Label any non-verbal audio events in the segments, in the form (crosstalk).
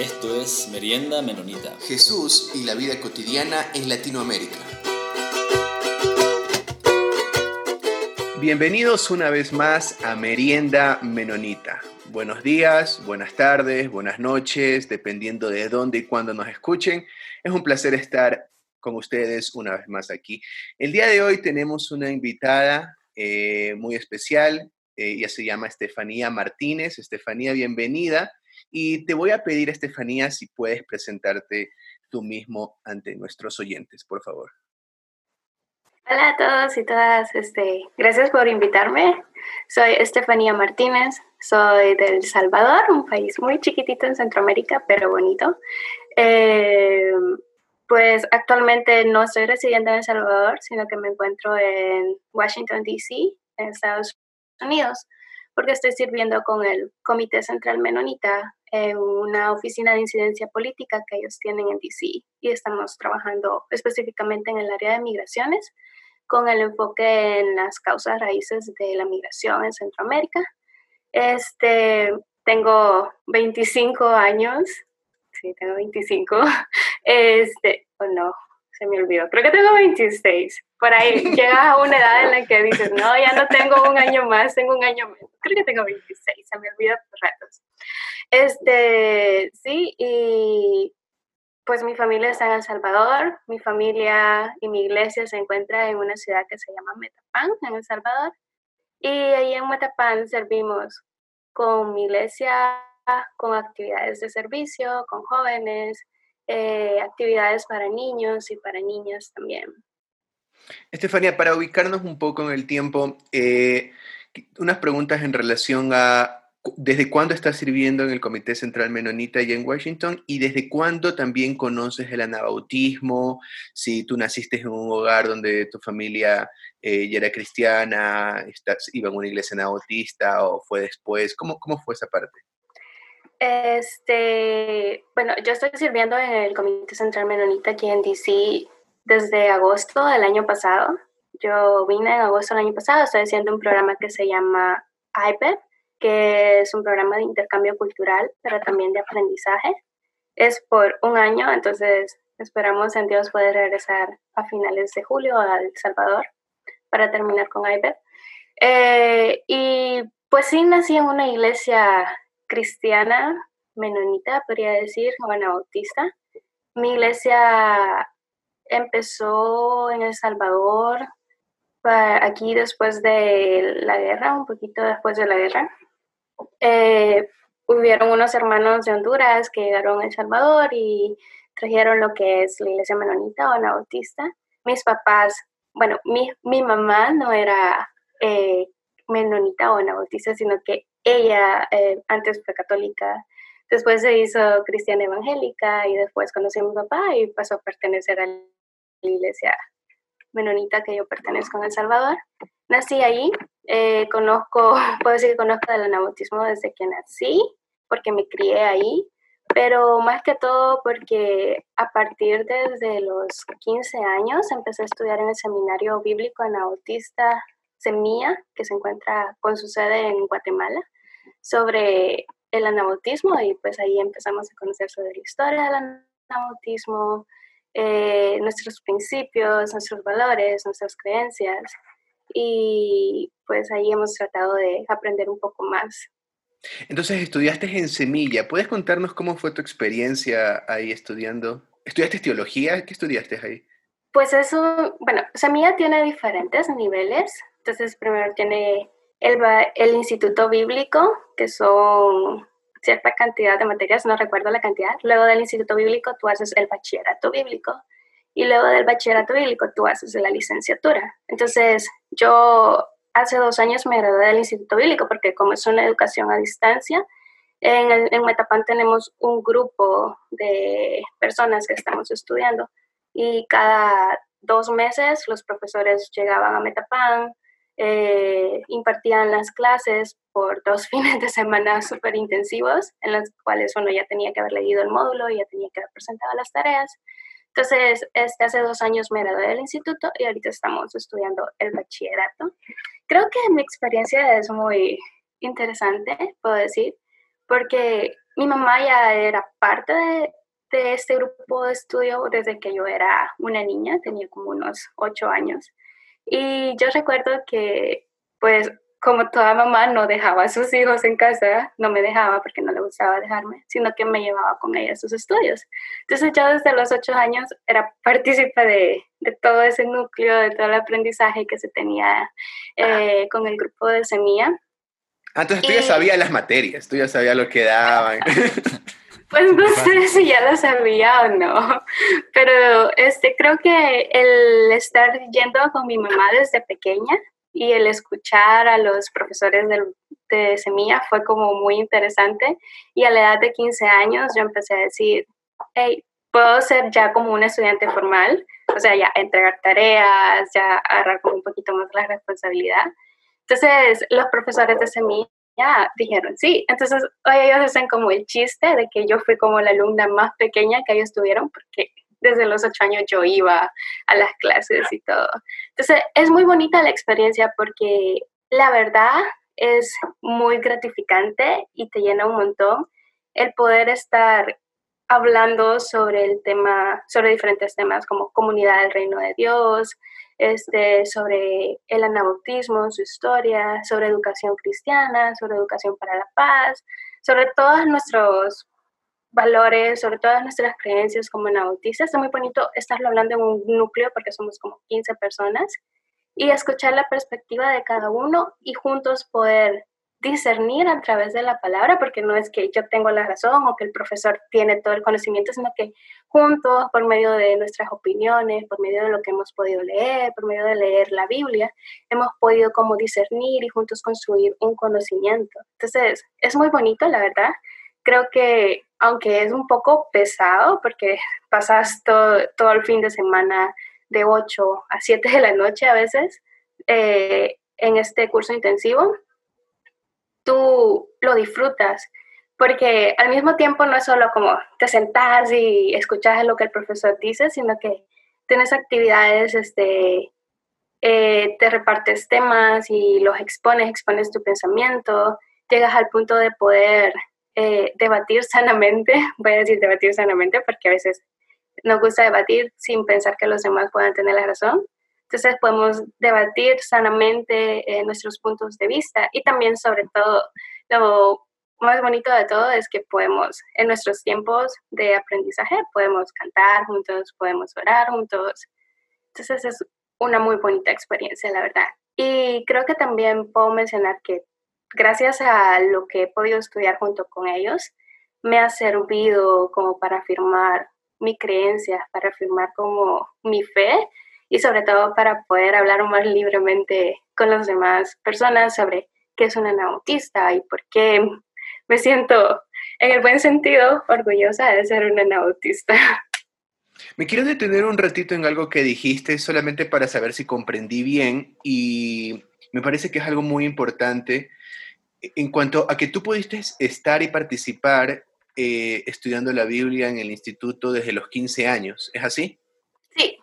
Esto es Merienda Menonita. Jesús y la vida cotidiana en Latinoamérica. Bienvenidos una vez más a Merienda Menonita. Buenos días, buenas tardes, buenas noches, dependiendo de dónde y cuándo nos escuchen. Es un placer estar con ustedes una vez más aquí. El día de hoy tenemos una invitada eh, muy especial. Eh, ella se llama Estefanía Martínez. Estefanía, bienvenida. Y te voy a pedir, Estefanía, si puedes presentarte tú mismo ante nuestros oyentes, por favor. Hola a todos y todas, este, gracias por invitarme. Soy Estefanía Martínez, soy del Salvador, un país muy chiquitito en Centroamérica, pero bonito. Eh, pues actualmente no estoy residiendo en El Salvador, sino que me encuentro en Washington, D.C., en Estados Unidos, porque estoy sirviendo con el Comité Central Menonita en una oficina de incidencia política que ellos tienen en DC y estamos trabajando específicamente en el área de migraciones con el enfoque en las causas raíces de la migración en Centroamérica. Este, tengo 25 años, sí, tengo 25, (laughs) este, o no, se me olvidó, creo que tengo 26. Por ahí (laughs) llegas a una edad en la que dices, no, ya no tengo un año más, tengo un año menos. Creo que tengo 26, se me olvida por ratos. Este, sí, y pues mi familia está en El Salvador, mi familia y mi iglesia se encuentra en una ciudad que se llama Metapán, en El Salvador. Y ahí en Metapán servimos con mi iglesia, con actividades de servicio, con jóvenes, eh, actividades para niños y para niñas también. Estefanía, para ubicarnos un poco en el tiempo, eh, unas preguntas en relación a desde cuándo estás sirviendo en el Comité Central Menonita y en Washington y desde cuándo también conoces el anabautismo, si tú naciste en un hogar donde tu familia eh, ya era cristiana, estás, iba a una iglesia anabautista o fue después, ¿cómo, cómo fue esa parte? Este, bueno, yo estoy sirviendo en el Comité Central Menonita aquí en DC desde agosto del año pasado. Yo vine en agosto del año pasado, estoy haciendo un programa que se llama iPad, que es un programa de intercambio cultural, pero también de aprendizaje. Es por un año, entonces esperamos en Dios poder regresar a finales de julio a El Salvador para terminar con iPad. Eh, y pues sí, nací en una iglesia cristiana, menonita, podría decir, bautista. Mi iglesia empezó en El Salvador, aquí después de la guerra, un poquito después de la guerra. Eh, hubieron unos hermanos de Honduras que llegaron a El Salvador y trajeron lo que es la iglesia menonita o anabautista. Mis papás, bueno, mi, mi mamá no era eh, menonita o anabautista, sino que ella eh, antes fue católica, después se hizo cristiana evangélica y después conoció a mi papá y pasó a pertenecer a la iglesia menonita que yo pertenezco en El Salvador. Nací ahí, eh, conozco, (laughs) puedo decir que conozco del anabautismo desde que nací, porque me crié ahí, pero más que todo porque a partir desde los 15 años empecé a estudiar en el seminario bíblico anabautista Semilla, que se encuentra con su sede en Guatemala, sobre el anabautismo y pues ahí empezamos a conocer sobre la historia del anabautismo, eh, nuestros principios, nuestros valores, nuestras creencias y pues ahí hemos tratado de aprender un poco más. Entonces estudiaste en Semilla, ¿puedes contarnos cómo fue tu experiencia ahí estudiando? ¿Estudiaste teología? ¿Qué estudiaste ahí? Pues eso, bueno, Semilla tiene diferentes niveles. Entonces, primero tiene el, el Instituto Bíblico, que son cierta cantidad de materias, no recuerdo la cantidad. Luego del Instituto Bíblico tú haces el bachillerato bíblico y luego del bachillerato bíblico tú haces la licenciatura. Entonces, yo hace dos años me gradué del Instituto Bíblico porque como es una educación a distancia, en, el, en Metapan tenemos un grupo de personas que estamos estudiando y cada dos meses los profesores llegaban a Metapan, eh, impartían las clases por dos (laughs) fines de semana súper intensivos, en los cuales uno ya tenía que haber leído el módulo, ya tenía que haber presentado las tareas. Entonces, este, hace dos años me gradué del instituto y ahorita estamos estudiando el bachillerato. Creo que mi experiencia es muy interesante, puedo decir, porque mi mamá ya era parte de, de este grupo de estudio desde que yo era una niña, tenía como unos ocho años. Y yo recuerdo que, pues, como toda mamá no dejaba a sus hijos en casa, no me dejaba porque no le gustaba dejarme, sino que me llevaba con ella a sus estudios. Entonces yo desde los ocho años era partícipe de, de todo ese núcleo, de todo el aprendizaje que se tenía eh, con el grupo de Semilla. Ah, entonces tú ya sabías las materias, tú ya sabías lo que daban. (laughs) Pues no sé si ya lo sabía o no, pero este, creo que el estar yendo con mi mamá desde pequeña y el escuchar a los profesores de, de Semilla fue como muy interesante y a la edad de 15 años yo empecé a decir, hey, puedo ser ya como un estudiante formal, o sea, ya entregar tareas, ya agarrar como un poquito más la responsabilidad. Entonces, los profesores de Semilla dijeron sí. Entonces, hoy ellos hacen como el chiste de que yo fui como la alumna más pequeña que ellos tuvieron, porque desde los ocho años yo iba a las clases y todo. Entonces, es muy bonita la experiencia porque la verdad es muy gratificante y te llena un montón el poder estar hablando sobre el tema, sobre diferentes temas como comunidad del reino de Dios, este, sobre el anabautismo, su historia, sobre educación cristiana, sobre educación para la paz, sobre todos nuestros valores, sobre todas nuestras creencias como anabautistas. Está muy bonito estarlo hablando en un núcleo porque somos como 15 personas y escuchar la perspectiva de cada uno y juntos poder discernir a través de la palabra, porque no es que yo tengo la razón o que el profesor tiene todo el conocimiento, sino que juntos, por medio de nuestras opiniones, por medio de lo que hemos podido leer, por medio de leer la Biblia, hemos podido como discernir y juntos construir un conocimiento. Entonces, es muy bonito, la verdad. Creo que, aunque es un poco pesado, porque pasas todo, todo el fin de semana de 8 a 7 de la noche a veces eh, en este curso intensivo, tú lo disfrutas, porque al mismo tiempo no es solo como te sentás y escuchas lo que el profesor dice, sino que tienes actividades, este, eh, te repartes temas y los expones, expones tu pensamiento, llegas al punto de poder eh, debatir sanamente, (laughs) voy a decir debatir sanamente porque a veces nos gusta debatir sin pensar que los demás puedan tener la razón. Entonces podemos debatir sanamente eh, nuestros puntos de vista y también sobre todo lo más bonito de todo es que podemos en nuestros tiempos de aprendizaje podemos cantar juntos, podemos orar juntos. Entonces es una muy bonita experiencia, la verdad. Y creo que también puedo mencionar que gracias a lo que he podido estudiar junto con ellos, me ha servido como para afirmar mi creencia, para afirmar como mi fe y sobre todo para poder hablar más libremente con las demás personas sobre qué es una autista y por qué me siento, en el buen sentido, orgullosa de ser una autista. (laughs) Me quiero detener un ratito en algo que dijiste solamente para saber si comprendí bien y me parece que es algo muy importante en cuanto a que tú pudiste estar y participar eh, estudiando la Biblia en el instituto desde los 15 años, ¿es así? Sí,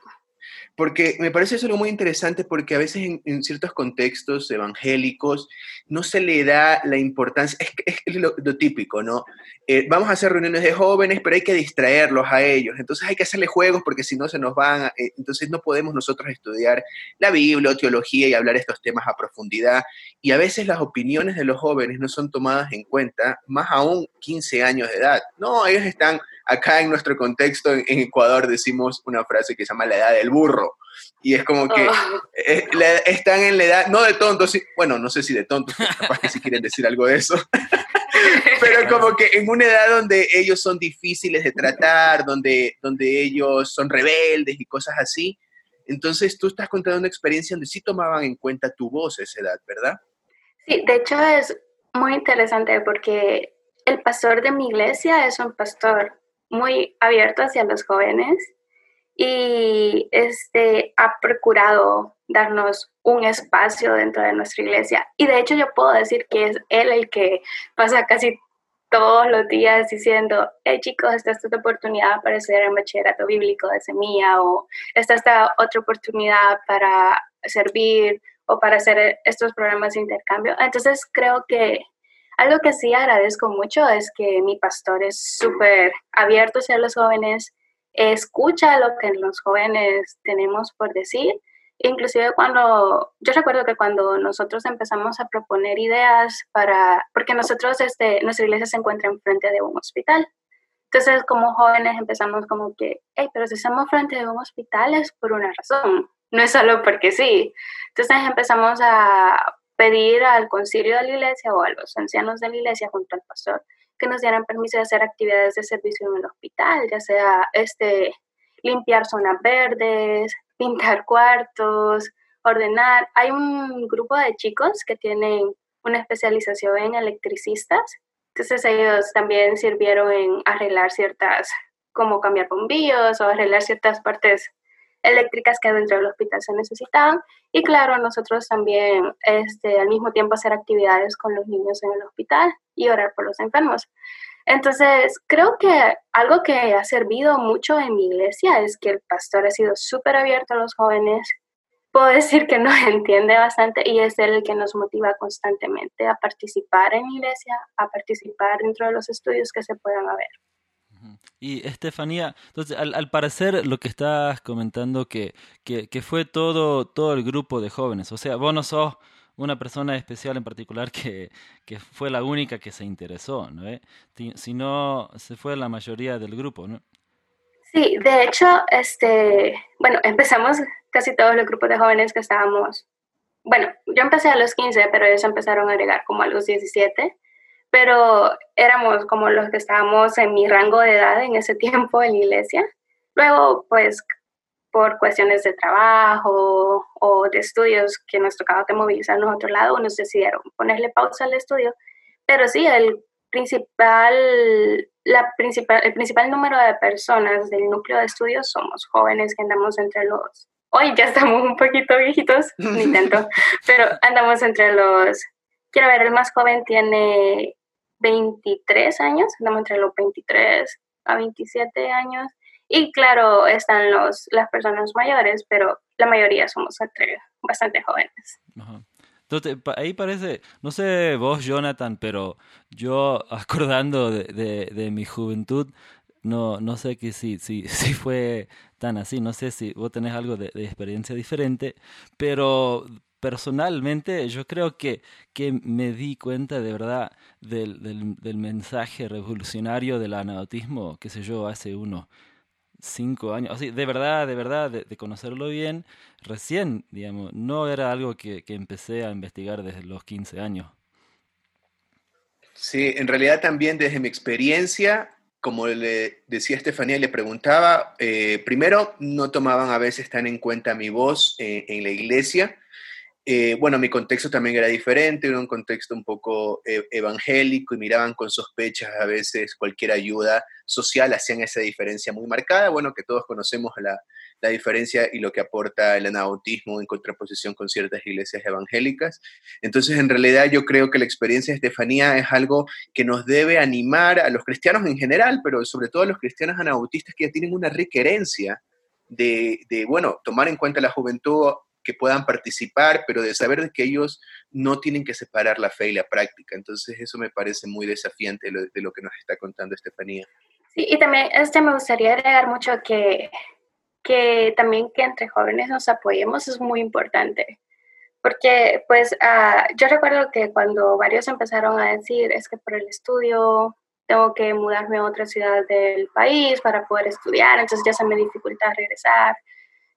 porque me parece eso algo muy interesante porque a veces en, ciertos contextos evangélicos no se le da la importancia, es, es lo, típico, ¿no? Eh, vamos a hacer reuniones de jóvenes, pero hay que distraerlos a ellos, entonces hay que hacerle juegos porque si no se nos van, eh, entonces no podemos nosotros estudiar la Biblia teología y hablar estos temas a profundidad. Y a veces las opiniones de los jóvenes no son tomadas en cuenta, más aún 15 años de edad. No, ellos están acá en nuestro contexto, en, Ecuador, decimos una frase que se llama la edad del burro. Y es como que oh. eh, están en la edad, no de tontos, bueno, no sé si de tontos, capaz que si quieren decir algo de eso, (laughs) pero como que en una edad donde ellos son difíciles de tratar, donde, donde ellos son rebeldes y cosas así. Entonces tú estás contando una experiencia donde sí tomaban en cuenta tu voz a esa edad, ¿verdad? Sí, de hecho es muy interesante porque el pastor de mi iglesia es un pastor muy abierto hacia los jóvenes y este, ha procurado darnos un espacio dentro de nuestra iglesia. Y de hecho yo puedo decir que es él el que pasa casi todos los días diciendo, hey chicos, esta es tu oportunidad para estudiar el bachillerato bíblico de semilla o esta es otra oportunidad para servir o para hacer estos programas de intercambio. Entonces creo que Algo que sí agradezco mucho es que mi pastor es súper abierto hacia los jóvenes, escucha lo que los jóvenes tenemos por decir. Inclusive cuando, yo recuerdo que cuando nosotros empezamos a proponer ideas para, porque nosotros, este, nuestra iglesia se encuentra enfrente de un hospital. Entonces, como jóvenes empezamos como que, hey, pero si estamos frente de un hospital es por una razón, no es solo porque sí. Entonces empezamos a pedir al concilio de la iglesia o a los ancianos de la iglesia junto al pastor que nos dieran permiso de hacer actividades de servicio en el hospital, ya sea este, limpiar zonas verdes, pintar cuartos, ordenar. Hay un grupo de chicos que tienen una especialización en electricistas, entonces ellos también sirvieron en arreglar ciertas, como cambiar bombillos o arreglar ciertas partes eléctricas que dentro del hospital se necesitaban. Y claro, nosotros también este, al mismo tiempo hacer actividades con los niños en el hospital y orar por los enfermos. Entonces, creo que algo que ha servido mucho en mi iglesia es que el pastor ha sido súper abierto a los jóvenes. Puedo decir que nos (laughs) entiende bastante y es el que nos motiva constantemente a participar en iglesia, a participar dentro de los estudios que se puedan haber. Y Estefanía, entonces al, parecer lo que estás comentando que, que, fue todo, todo el grupo de jóvenes, o sea, vos no sos una persona especial en particular que, que fue la única que se interesó, ¿no? Si no, se fue la mayoría del grupo, ¿no? Sí, de hecho, este, bueno, empezamos casi todos los grupos de jóvenes que estábamos, bueno, yo empecé a los 15, pero ellos empezaron a agregar como a los 17 pero éramos como los que estábamos en mi rango de edad en ese (laughs) tiempo en la iglesia. Luego, pues, por cuestiones de trabajo o de estudios que nos tocaba que movilizarnos a otro lado, nos decidieron ponerle pausa al estudio. Pero sí, el principal, la principal, el principal número de personas del núcleo de estudios somos jóvenes que andamos entre los, hoy ya estamos un poquito viejitos, ni tanto, (laughs) pero andamos entre los, quiero ver, el más joven tiene 23 años, andamos entre los 23 a 27 años. Y claro, están los, las personas mayores, pero la mayoría somos bastante jóvenes. Entonces, ahí parece, no sé vos, Jonathan, pero yo (laughs) acordando de, de, mi juventud, no, no sé que si, si, (laughs) si fue tan así, no sé si vos tenés algo de experiencia diferente, pero personalmente yo creo que, que me di cuenta de verdad del, del, mensaje revolucionario del anautismo, qué sé yo, hace unos cinco años, así, de verdad, de verdad, de, conocerlo bien, recién, digamos, no era algo que, que empecé a investigar desde los 15 años. Sí, en realidad también desde mi experiencia, como le decía Estefanía, le preguntaba, eh, primero no tomaban a veces tan en cuenta mi voz eh, en la iglesia, eh, bueno, mi contexto también era diferente, era un contexto un poco eh, evangélico y miraban con sospechas a veces cualquier ayuda social, hacían esa diferencia muy marcada. Bueno, que todos conocemos la, la diferencia y lo que aporta el anautismo en contraposición con ciertas iglesias evangélicas. Entonces, en realidad yo creo que la experiencia de Estefanía es algo que nos debe animar a los cristianos en general, pero sobre todo a los cristianos anautistas que ya tienen una rica herencia de, de, bueno, tomar en cuenta la juventud que puedan participar, pero de saber que ellos no tienen que separar la fe y la práctica. Entonces eso me parece muy desafiante de lo, que nos está contando Estefanía. Sí, y también este, me gustaría agregar mucho que, que también que entre jóvenes nos apoyemos es muy importante. Porque pues ah, yo recuerdo que cuando varios empezaron a decir es que por el estudio tengo que mudarme a otra ciudad del país para poder estudiar, entonces ya se me dificulta regresar.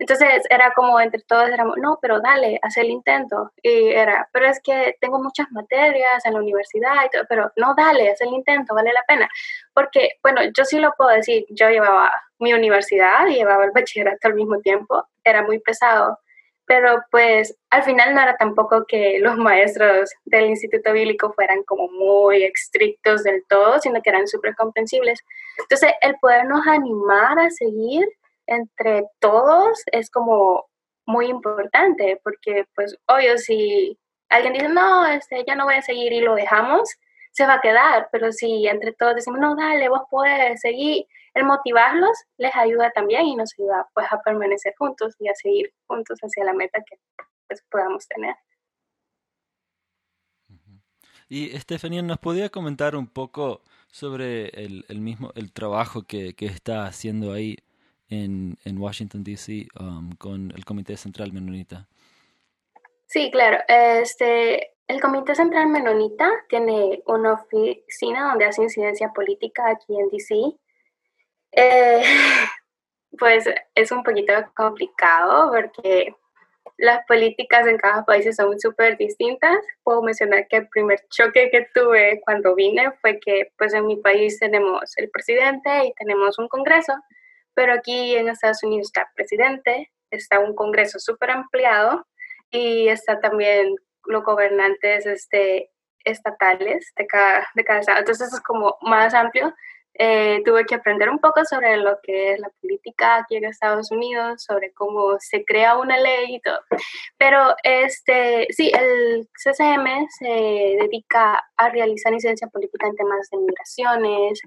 Entonces era como entre todos éramos, no, pero dale, haz el intento. Y era, pero es que tengo muchas materias en la universidad y todo, pero no, dale, haz el intento, vale la pena. Porque, bueno, yo sí lo puedo decir, yo llevaba mi universidad y llevaba el (laughs) bachillerato al mismo tiempo, era muy pesado, pero pues al final no era tampoco que los maestros del Instituto Bíblico fueran como muy estrictos del todo, sino que eran súper comprensibles. Entonces, el podernos animar a seguir entre todos es como muy importante, porque pues obvio si alguien dice, no, este, ya no voy a seguir y lo dejamos, se va a quedar, pero si entre todos decimos, no, dale, vos puedes seguir, el motivarlos les ayuda también y nos ayuda pues a permanecer juntos y a seguir juntos hacia la meta que pues podamos tener. Y Estefanía, ¿nos podía comentar un poco sobre el, el mismo el trabajo que, que, está haciendo ahí en, en Washington, D.C. Um, con el Comité Central Menonita? Sí, claro. Este, el Comité Central Menonita tiene una oficina donde hace incidencia política aquí en D.C. Eh, (laughs) pues es un poquito complicado porque las políticas en cada país son súper distintas. Puedo mencionar que el primer choque que tuve cuando vine fue que pues en mi país tenemos el presidente y tenemos un congreso, pero aquí en Estados Unidos está el presidente, está un congreso súper ampliado y está también los gobernantes este, estatales de cada, de cada estado. Entonces es como más amplio eh, tuve que aprender un poco sobre lo que es la política aquí en Estados Unidos, sobre cómo se crea una ley y todo. Pero este, sí, el CCM se dedica a realizar incidencia política en temas de migraciones,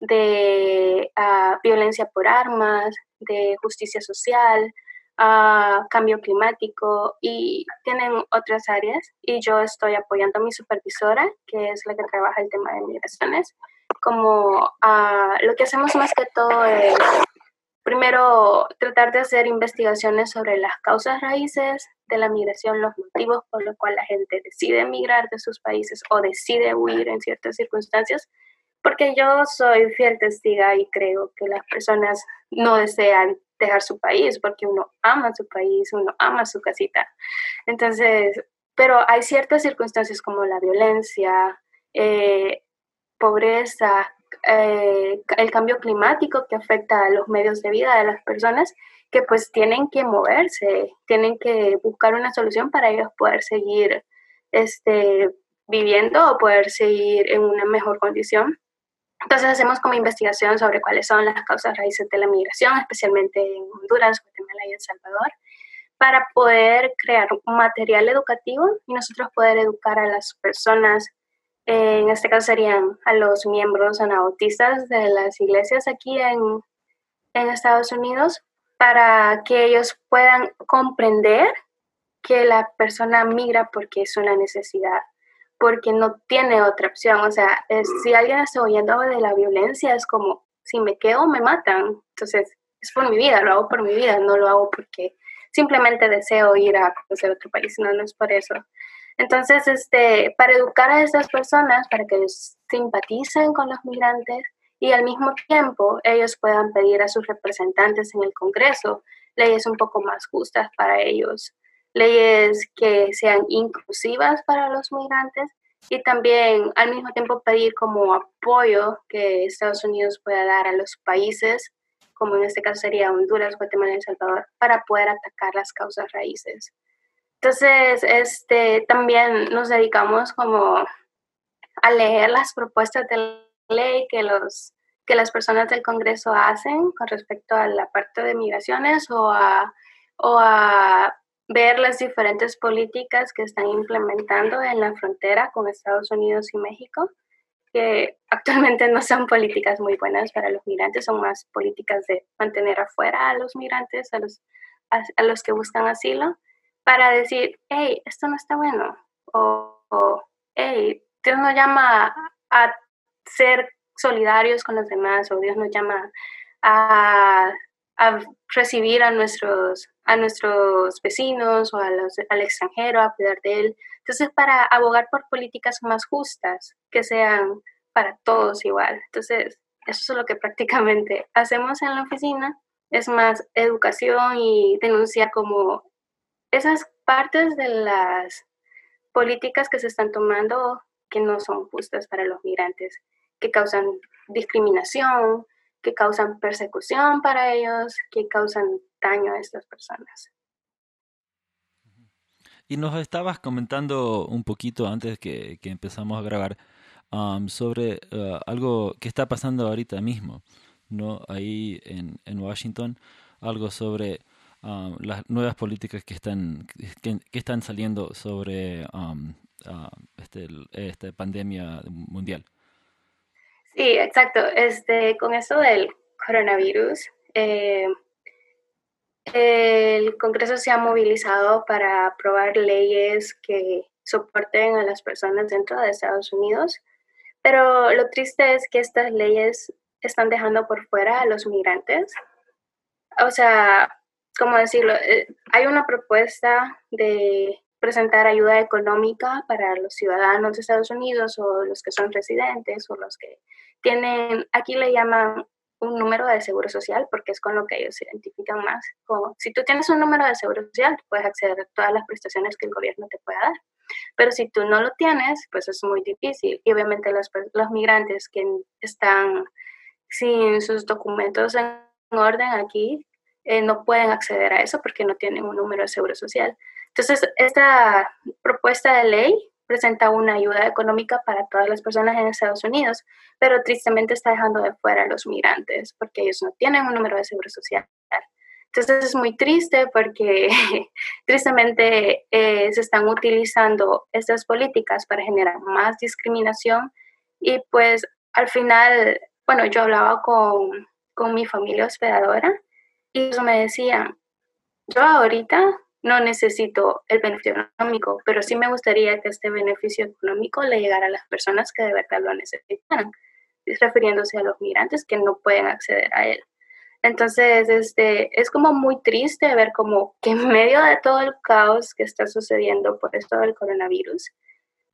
de uh, violencia por armas, de justicia social, uh, cambio climático y tienen otras áreas. Y yo estoy apoyando a mi supervisora, que es la que trabaja el tema de migraciones como uh, lo que hacemos más que todo es primero tratar de hacer investigaciones sobre las causas raíces de la migración, los motivos por los cuales la gente decide emigrar de sus países o decide huir en ciertas circunstancias, porque yo soy fiel testiga y creo que las personas no desean dejar su país porque uno ama su país, uno ama su casita. Entonces, pero hay ciertas circunstancias como la violencia, eh, pobreza, eh, el cambio climático que afecta a los medios de vida de las personas, que pues tienen que moverse, tienen que buscar una solución para ellos poder seguir este, viviendo o poder seguir en una mejor condición. Entonces hacemos como investigación sobre cuáles son las causas raíces de la migración, especialmente en Honduras, Guatemala y El Salvador, para poder crear material educativo y nosotros poder educar a las personas. En este caso serían a los miembros anabautistas de las iglesias aquí en, en Estados Unidos, para que ellos puedan comprender que la persona migra porque es una necesidad, porque no tiene otra opción. O sea, si alguien está oyendo de la violencia, es como, si me quedo, me matan. Entonces, es por mi vida, lo hago por mi vida, no lo hago porque simplemente deseo ir a conocer otro país, no, no es por eso. Entonces, este, para educar a estas personas, para que ellos simpaticen con los migrantes y al mismo tiempo ellos puedan pedir a sus representantes en el Congreso leyes un poco más justas para ellos, leyes que sean inclusivas para los migrantes y también al mismo tiempo pedir como apoyo que Estados Unidos pueda dar a los países, como en este caso sería Honduras, Guatemala y El Salvador, para poder atacar las causas raíces. Entonces, este, también nos dedicamos como a leer las propuestas de ley que, los, que las personas del Congreso hacen con respecto a la parte de migraciones o a, o a ver las diferentes políticas que están implementando en la frontera con Estados Unidos y México, que (laughs) actualmente no son políticas muy buenas para los migrantes, son más políticas de mantener afuera a los migrantes, a los, a los que buscan asilo para decir, hey, esto no está bueno, o, hey, Dios nos llama a ser solidarios con los demás, o Dios nos llama a, recibir a nuestros, a nuestros vecinos o a al extranjero, a cuidar de él. Entonces, para abogar por políticas más justas, que sean para todos igual. Entonces, eso es lo que (laughs) prácticamente hacemos en la oficina. Es más educación y denunciar como esas partes de las políticas que se están tomando que no son justas para los migrantes, que causan discriminación, que causan persecución para ellos, que causan daño a estas personas. Y nos estabas comentando un poquito antes que, que empezamos a grabar um, sobre uh, algo que está pasando ahorita mismo, ¿no? Ahí en, en Washington, algo sobre Um, las nuevas políticas que están, que, están saliendo sobre um, uh, este, esta pandemia mundial. Sí, exacto. Este, con eso del coronavirus, eh, el Congreso se ha movilizado para aprobar leyes que soporten a las personas dentro de Estados Unidos. Pero lo triste es que estas leyes están dejando por fuera a los migrantes. O sea, ¿cómo decirlo? Eh, hay una propuesta de presentar ayuda económica para los ciudadanos de Estados Unidos o los que son residentes o los que tienen, aquí le llaman un número de seguro social porque es con lo que ellos se identifican más. Si tú tienes un número de seguro social, puedes acceder a todas las prestaciones que el gobierno te pueda dar. Pero si tú no lo tienes, pues es muy difícil. Y obviamente los, los migrantes que están sin sus documentos en orden aquí eh, no pueden acceder a eso porque no tienen un número de seguro social. Entonces, esta propuesta de ley presenta una ayuda económica para todas las personas en Estados Unidos, pero tristemente está dejando de fuera a los migrantes porque ellos no tienen un número de seguro social. Entonces es muy triste porque (laughs) tristemente eh, se están utilizando estas políticas para generar más discriminación y pues al final, bueno, yo hablaba con, con mi familia hospedadora y ellos me decían, yo ahorita no necesito el beneficio económico, pero sí me gustaría que este beneficio económico le llegara a las personas que de verdad lo necesitan, refiriéndose a los migrantes que no pueden acceder a él. Entonces, este, es como muy triste ver como que en medio de todo el caos que está sucediendo por esto del coronavirus,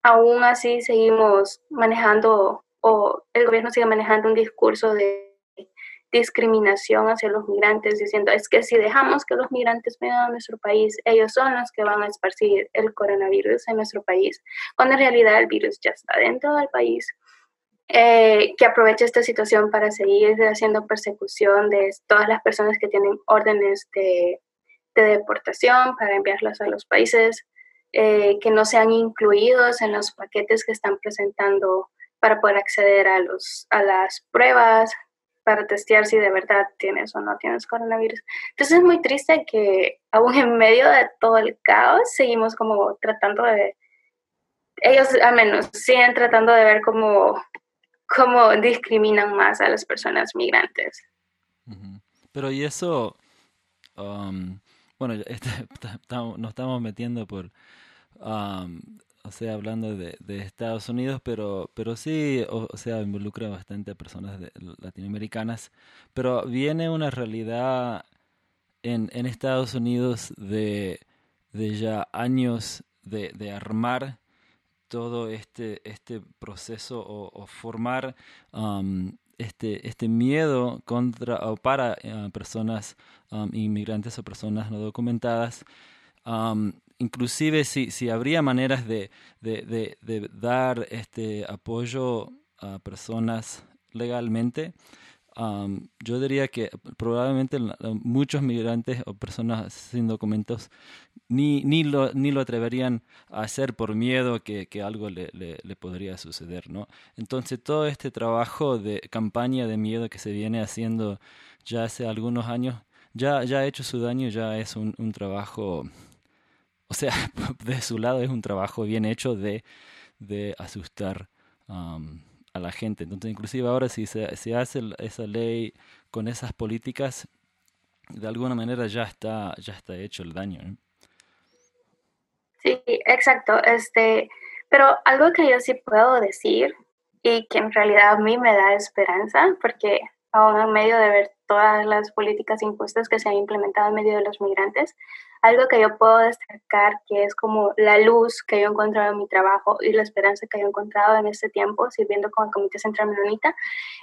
aún así seguimos manejando o el gobierno sigue manejando un discurso de discriminación hacia los migrantes, diciendo, es que si dejamos que los migrantes vengan a nuestro país, ellos son los que van a esparcir el coronavirus en nuestro país, cuando en realidad el virus ya está dentro del país. Eh, que aproveche esta situación para seguir haciendo persecución de todas las personas que tienen órdenes de, deportación para enviarlas a los países, eh, que no sean incluidos en los paquetes que están presentando para poder acceder a, los, a las pruebas, para testear si de verdad tienes o no tienes coronavirus. Entonces es muy triste que aún en medio de todo el caos seguimos como tratando de, ellos al menos siguen tratando de ver cómo, cómo discriminan más a las personas migrantes. Pero y eso, um, bueno, (laughs) nos estamos metiendo por... Um, o sea, hablando de, Estados Unidos, pero, pero sí, o, sea, involucra bastante a personas latinoamericanas, pero viene una realidad en, en Estados Unidos de, de ya años de, de, armar todo este, este proceso o, formar um, este, este miedo contra o para eh, personas um, inmigrantes o personas no documentadas. Um, inclusive si, si habría maneras de, de, de, dar este apoyo a personas legalmente, yo diría que probablemente muchos migrantes o personas sin documentos ni, ni, lo, ni lo atreverían a hacer por miedo que, que algo le, le, podría suceder, ¿no? Entonces todo este trabajo de campaña de miedo que se viene haciendo ya hace algunos años, ya, ya ha hecho su daño, ya es un trabajo o sea, (laughs) de su lado es un trabajo bien hecho de, de asustar a la gente. Entonces, inclusive ahora si se, se hace esa ley con esas políticas, de alguna manera ya está, ya está hecho el daño. Sí, exacto. Este, pero algo que yo sí puedo decir y que en realidad a mí me da esperanza, porque aún en medio de ver todas las políticas impuestas que se han implementado en medio de los migrantes, algo que yo puedo destacar que es como la luz que yo he encontrado en mi trabajo y la esperanza que yo he encontrado en este tiempo sirviendo con el Comité Central Menonita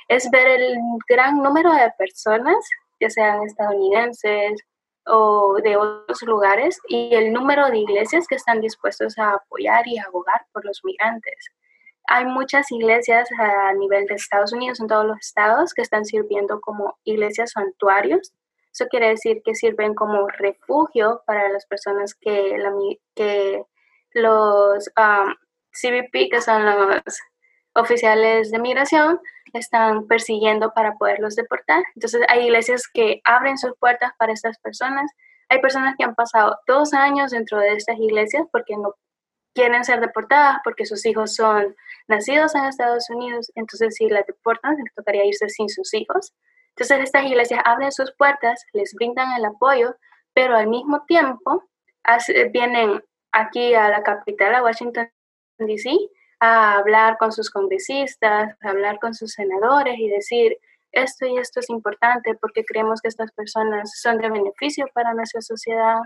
es ver el gran número de personas, ya sean estadounidenses o de otros lugares, y el número de iglesias que están dispuestos a apoyar y abogar por los migrantes. Hay muchas iglesias a nivel de Estados Unidos, en todos los estados, que están sirviendo como iglesias santuarios eso quiere decir que sirven como refugio para las personas que, los um, CBP, que son los oficiales de migración, están persiguiendo para poderlos deportar. Entonces hay iglesias que abren sus puertas para estas personas. Hay personas que han pasado dos años dentro de estas iglesias porque no quieren ser deportadas, porque sus hijos son nacidos en Estados Unidos. Entonces si las deportan, les tocaría irse sin sus hijos. Entonces estas iglesias abren sus puertas, les brindan el apoyo, pero al mismo tiempo vienen aquí a la capital, a Washington, D.C., a hablar con sus congresistas, a hablar con sus senadores y decir, esto y esto es importante porque creemos que estas personas son de beneficio para nuestra sociedad,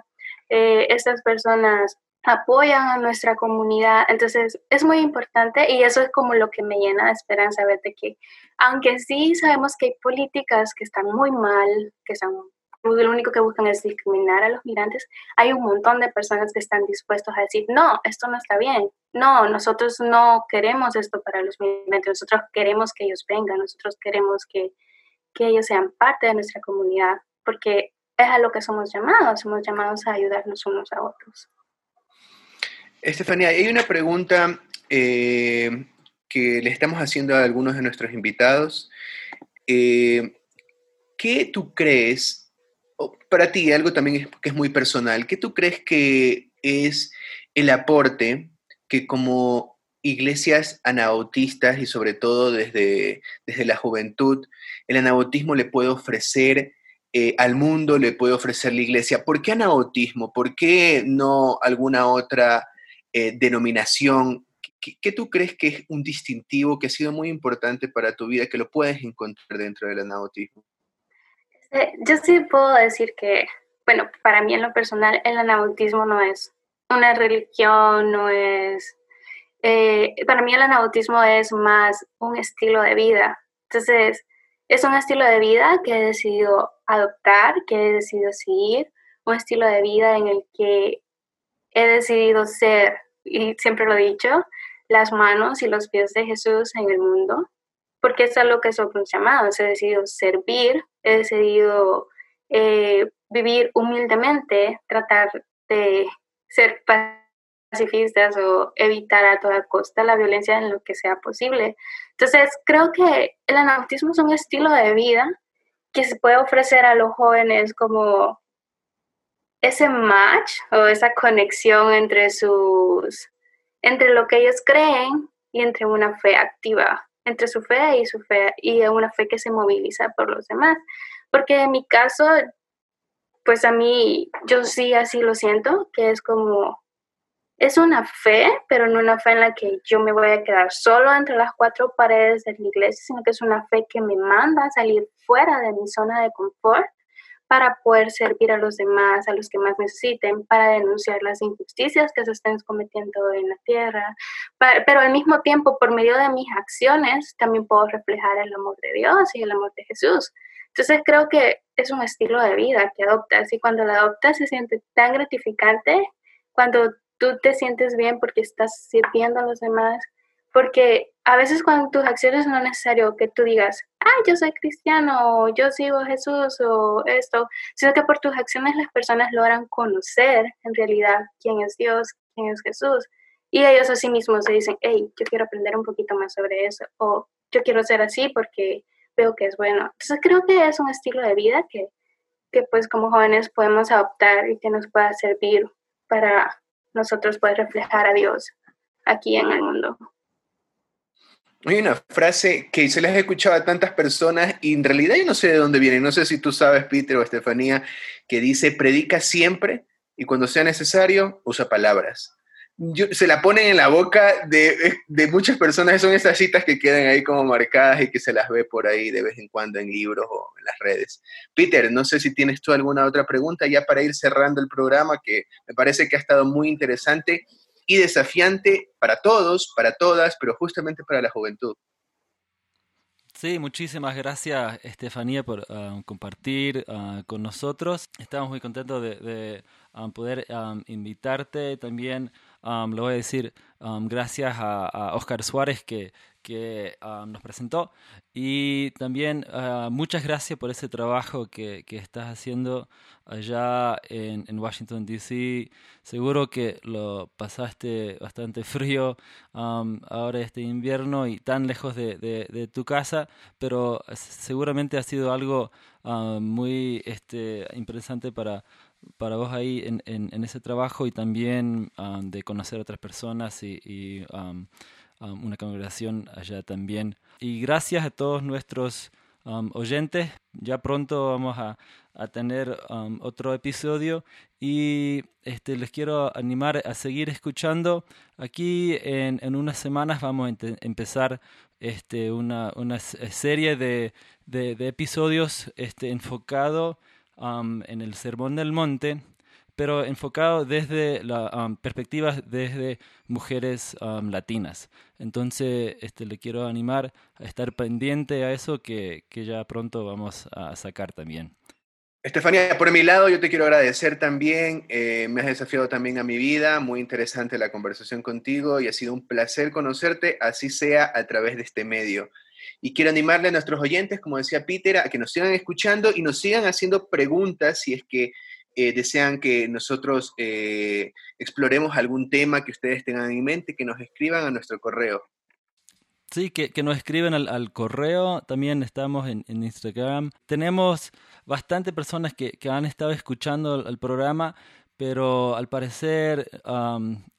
eh, estas personas apoyan a nuestra comunidad. Entonces, es muy importante y eso es como lo que me llena de esperanza, ver que, aunque sí sabemos que hay políticas que están muy mal, que son lo único que buscan es discriminar a los migrantes, hay un montón de personas que están dispuestos a decir, no, esto no está bien, no, nosotros no queremos esto para los migrantes, nosotros queremos que ellos vengan, nosotros queremos que, que ellos sean parte de nuestra comunidad, porque es a lo que somos llamados, somos llamados a ayudarnos unos a otros. Estefanía, hay una pregunta eh, que le estamos haciendo a algunos de nuestros invitados. Eh, ¿Qué tú crees, para ti, algo también que es muy personal, ¿qué tú crees que es el aporte que como iglesias anabautistas y sobre todo desde, desde la juventud, el anabautismo le puede ofrecer eh, al mundo, le puede ofrecer la iglesia? ¿Por qué anabautismo? ¿Por qué no alguna otra eh, denominación, ¿qué, tú crees que es un distintivo que ha sido muy importante para tu vida, que lo puedes encontrar dentro del anabautismo? Eh, yo sí puedo decir que, bueno, para mí en lo personal, el anabautismo no es una religión, no es... Eh, para mí el anabautismo es más un estilo de vida. Entonces, es un estilo de vida que he decidido adoptar, que he decidido seguir, un estilo de vida en el que he decidido ser y siempre lo he dicho, las manos y los pies de Jesús en el mundo, porque es lo que somos llamados. He decidido servir, he decidido eh, vivir humildemente, tratar de ser pacifistas o evitar a toda costa la violencia en lo que sea posible. Entonces, creo que el anabautismo es un estilo de vida que se puede ofrecer a los jóvenes como ese match o esa conexión entre sus entre lo que ellos creen y entre una fe activa, entre su fe y su fe y una fe que se moviliza por los demás. Porque en mi caso, pues a mí yo sí así lo siento, que es como es una fe, pero no una fe en la que yo me voy a quedar solo entre las cuatro paredes de la iglesia, sino que es una fe que me manda a salir fuera de mi zona de confort para poder servir a los demás, a los que más necesiten, para denunciar las injusticias que se están cometiendo en la tierra, pero al mismo tiempo, por medio de mis acciones, también puedo reflejar el amor de Dios y el amor de Jesús. Entonces creo que es un estilo de vida que adoptas y cuando lo adoptas se siente tan gratificante, cuando tú te sientes bien porque estás sirviendo a los demás, porque a veces cuando tus acciones no es necesario que tú digas, ah, yo soy cristiano, o yo sigo a Jesús, o esto, sino que por tus acciones las personas logran conocer en realidad quién es Dios, quién es Jesús. Y ellos a sí mismos se dicen, hey, yo quiero aprender un poquito más sobre eso, o yo quiero ser así porque veo que es bueno. Entonces creo que es un estilo de vida que, que pues como jóvenes podemos adoptar y que nos pueda servir para nosotros poder reflejar a Dios aquí en el mundo. Hay una frase que se les he escuchado a tantas personas y en realidad yo no sé de dónde viene, no sé si tú sabes, Peter o Estefanía, que dice, predica siempre y cuando sea necesario, usa palabras. se la ponen en la boca de, de, muchas personas, son estas citas que quedan ahí como marcadas y que se las ve por ahí de vez en cuando en libros o en las redes. Peter, no sé si tienes tú alguna otra pregunta ya para ir cerrando el programa, que me parece que ha estado muy interesante y desafiante para todos, para todas, pero justamente para la juventud. Sí, muchísimas gracias Estefanía por ah, compartir ah, con nosotros. Estamos muy contentos de, ah, poder invitarte. También le voy a decir gracias a, Oscar Suárez que, que ah, nos presentó. Y también ah, muchas gracias por ese trabajo que, que estás haciendo allá en, Washington, D.C. Seguro que lo pasaste bastante frío ahora este invierno y tan lejos de, de, tu casa, pero seguramente ha sido algo muy este, interesante para para vos ahí en, en, ese trabajo y también de conocer a otras personas y, y una congregación allá también. Y gracias a todos nuestros oyentes. ya pronto vamos a, a tener um, otro episodio y este, les quiero animar a seguir escuchando. Aquí en, en unas semanas vamos a empezar este, una, una serie de, de, episodios este, enfocado um, en el Sermón del Monte pero enfocado desde la um, desde mujeres um, latinas. Entonces, este, le quiero animar a estar pendiente a eso que, que ya pronto vamos a sacar también. Estefanía, por mi lado, yo te quiero agradecer también. Eh, me has desafiado también a mi vida. Muy interesante la conversación contigo y ha sido un placer conocerte, así sea a través de este medio. Y quiero animarle a nuestros oyentes, como decía Peter, a que nos sigan escuchando y nos sigan haciendo preguntas si es que eh, desean que nosotros eh, exploremos algún tema que ustedes tengan en mente, que nos escriban a nuestro correo. Sí, que, que nos escriben al, correo. También estamos en, Instagram. Tenemos bastante personas que, que han estado escuchando el, programa, pero al parecer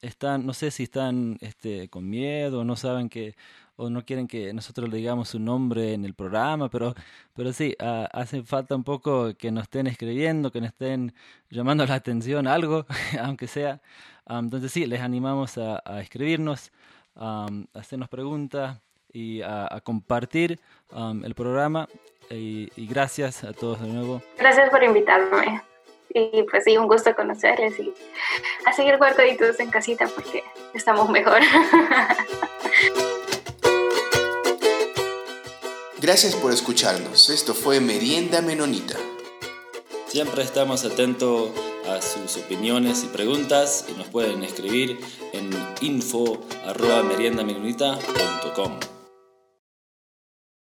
están, no sé si están este, con miedo, no saben que o no quieren que nosotros le digamos su nombre en el programa, pero, pero sí, uh, hace falta un poco que nos estén escribiendo, que nos estén llamando la atención, algo, (laughs) aunque sea. entonces sí, les animamos a, escribirnos, a hacernos preguntas y a, compartir el programa. Y, y gracias a todos de nuevo. Gracias por invitarme. Y pues sí, un gusto conocerles y a seguir guardaditos en casita porque estamos mejor. (laughs) Gracias por escucharnos. Esto fue Merienda Menonita. Siempre estamos atentos a sus opiniones y preguntas y nos pueden escribir en info.meriendamenonita.com.